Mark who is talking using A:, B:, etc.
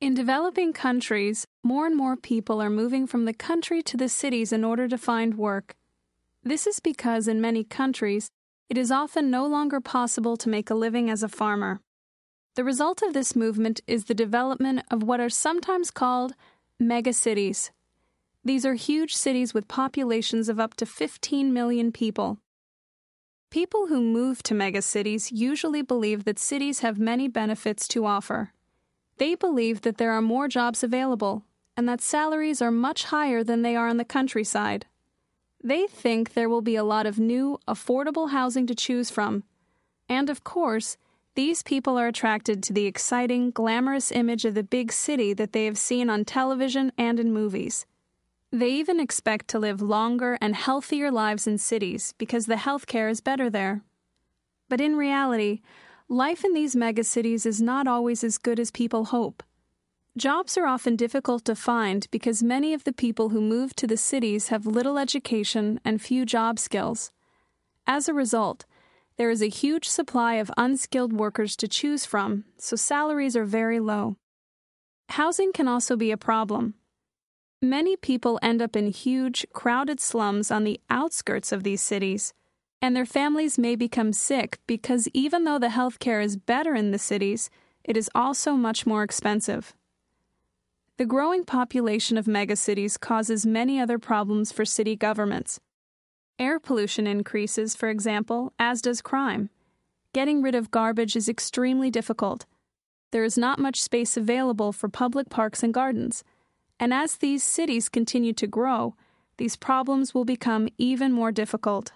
A: In developing countries, more and more people are moving from the country to the cities in order to find work. This is because in many countries, it is often no longer possible to make a living as a farmer. The result of this movement is the development of what are sometimes called megacities. These are huge cities with populations of up to 15 million people. People who move to megacities usually believe that cities have many benefits to offer. They believe that there are more jobs available and that salaries are much higher than they are in the countryside. They think there will be a lot of new, affordable housing to choose from. And of course, these people are attracted to the exciting, glamorous image of the big city that they have seen on television and in movies. They even expect to live longer and healthier lives in cities because the healthcare is better there. But in reality, life in these megacities is not always as good as people hope. Jobs are often difficult to find because many of the people who move to the cities have little education and few job skills. As a result, there is a huge supply of unskilled workers to choose from, so salaries are very low. Housing can also be a problem. Many people end up in huge, crowded slums on the outskirts of these cities and their families may become sick because even though the health care is better in the cities, it is also much more expensive. The growing population of megacities causes many other problems for city governments. Air pollution increases, for example, as does crime. Getting rid of garbage is extremely difficult. There is not much space available for public parks and gardens. And as these cities continue to grow, these problems will become even more difficult.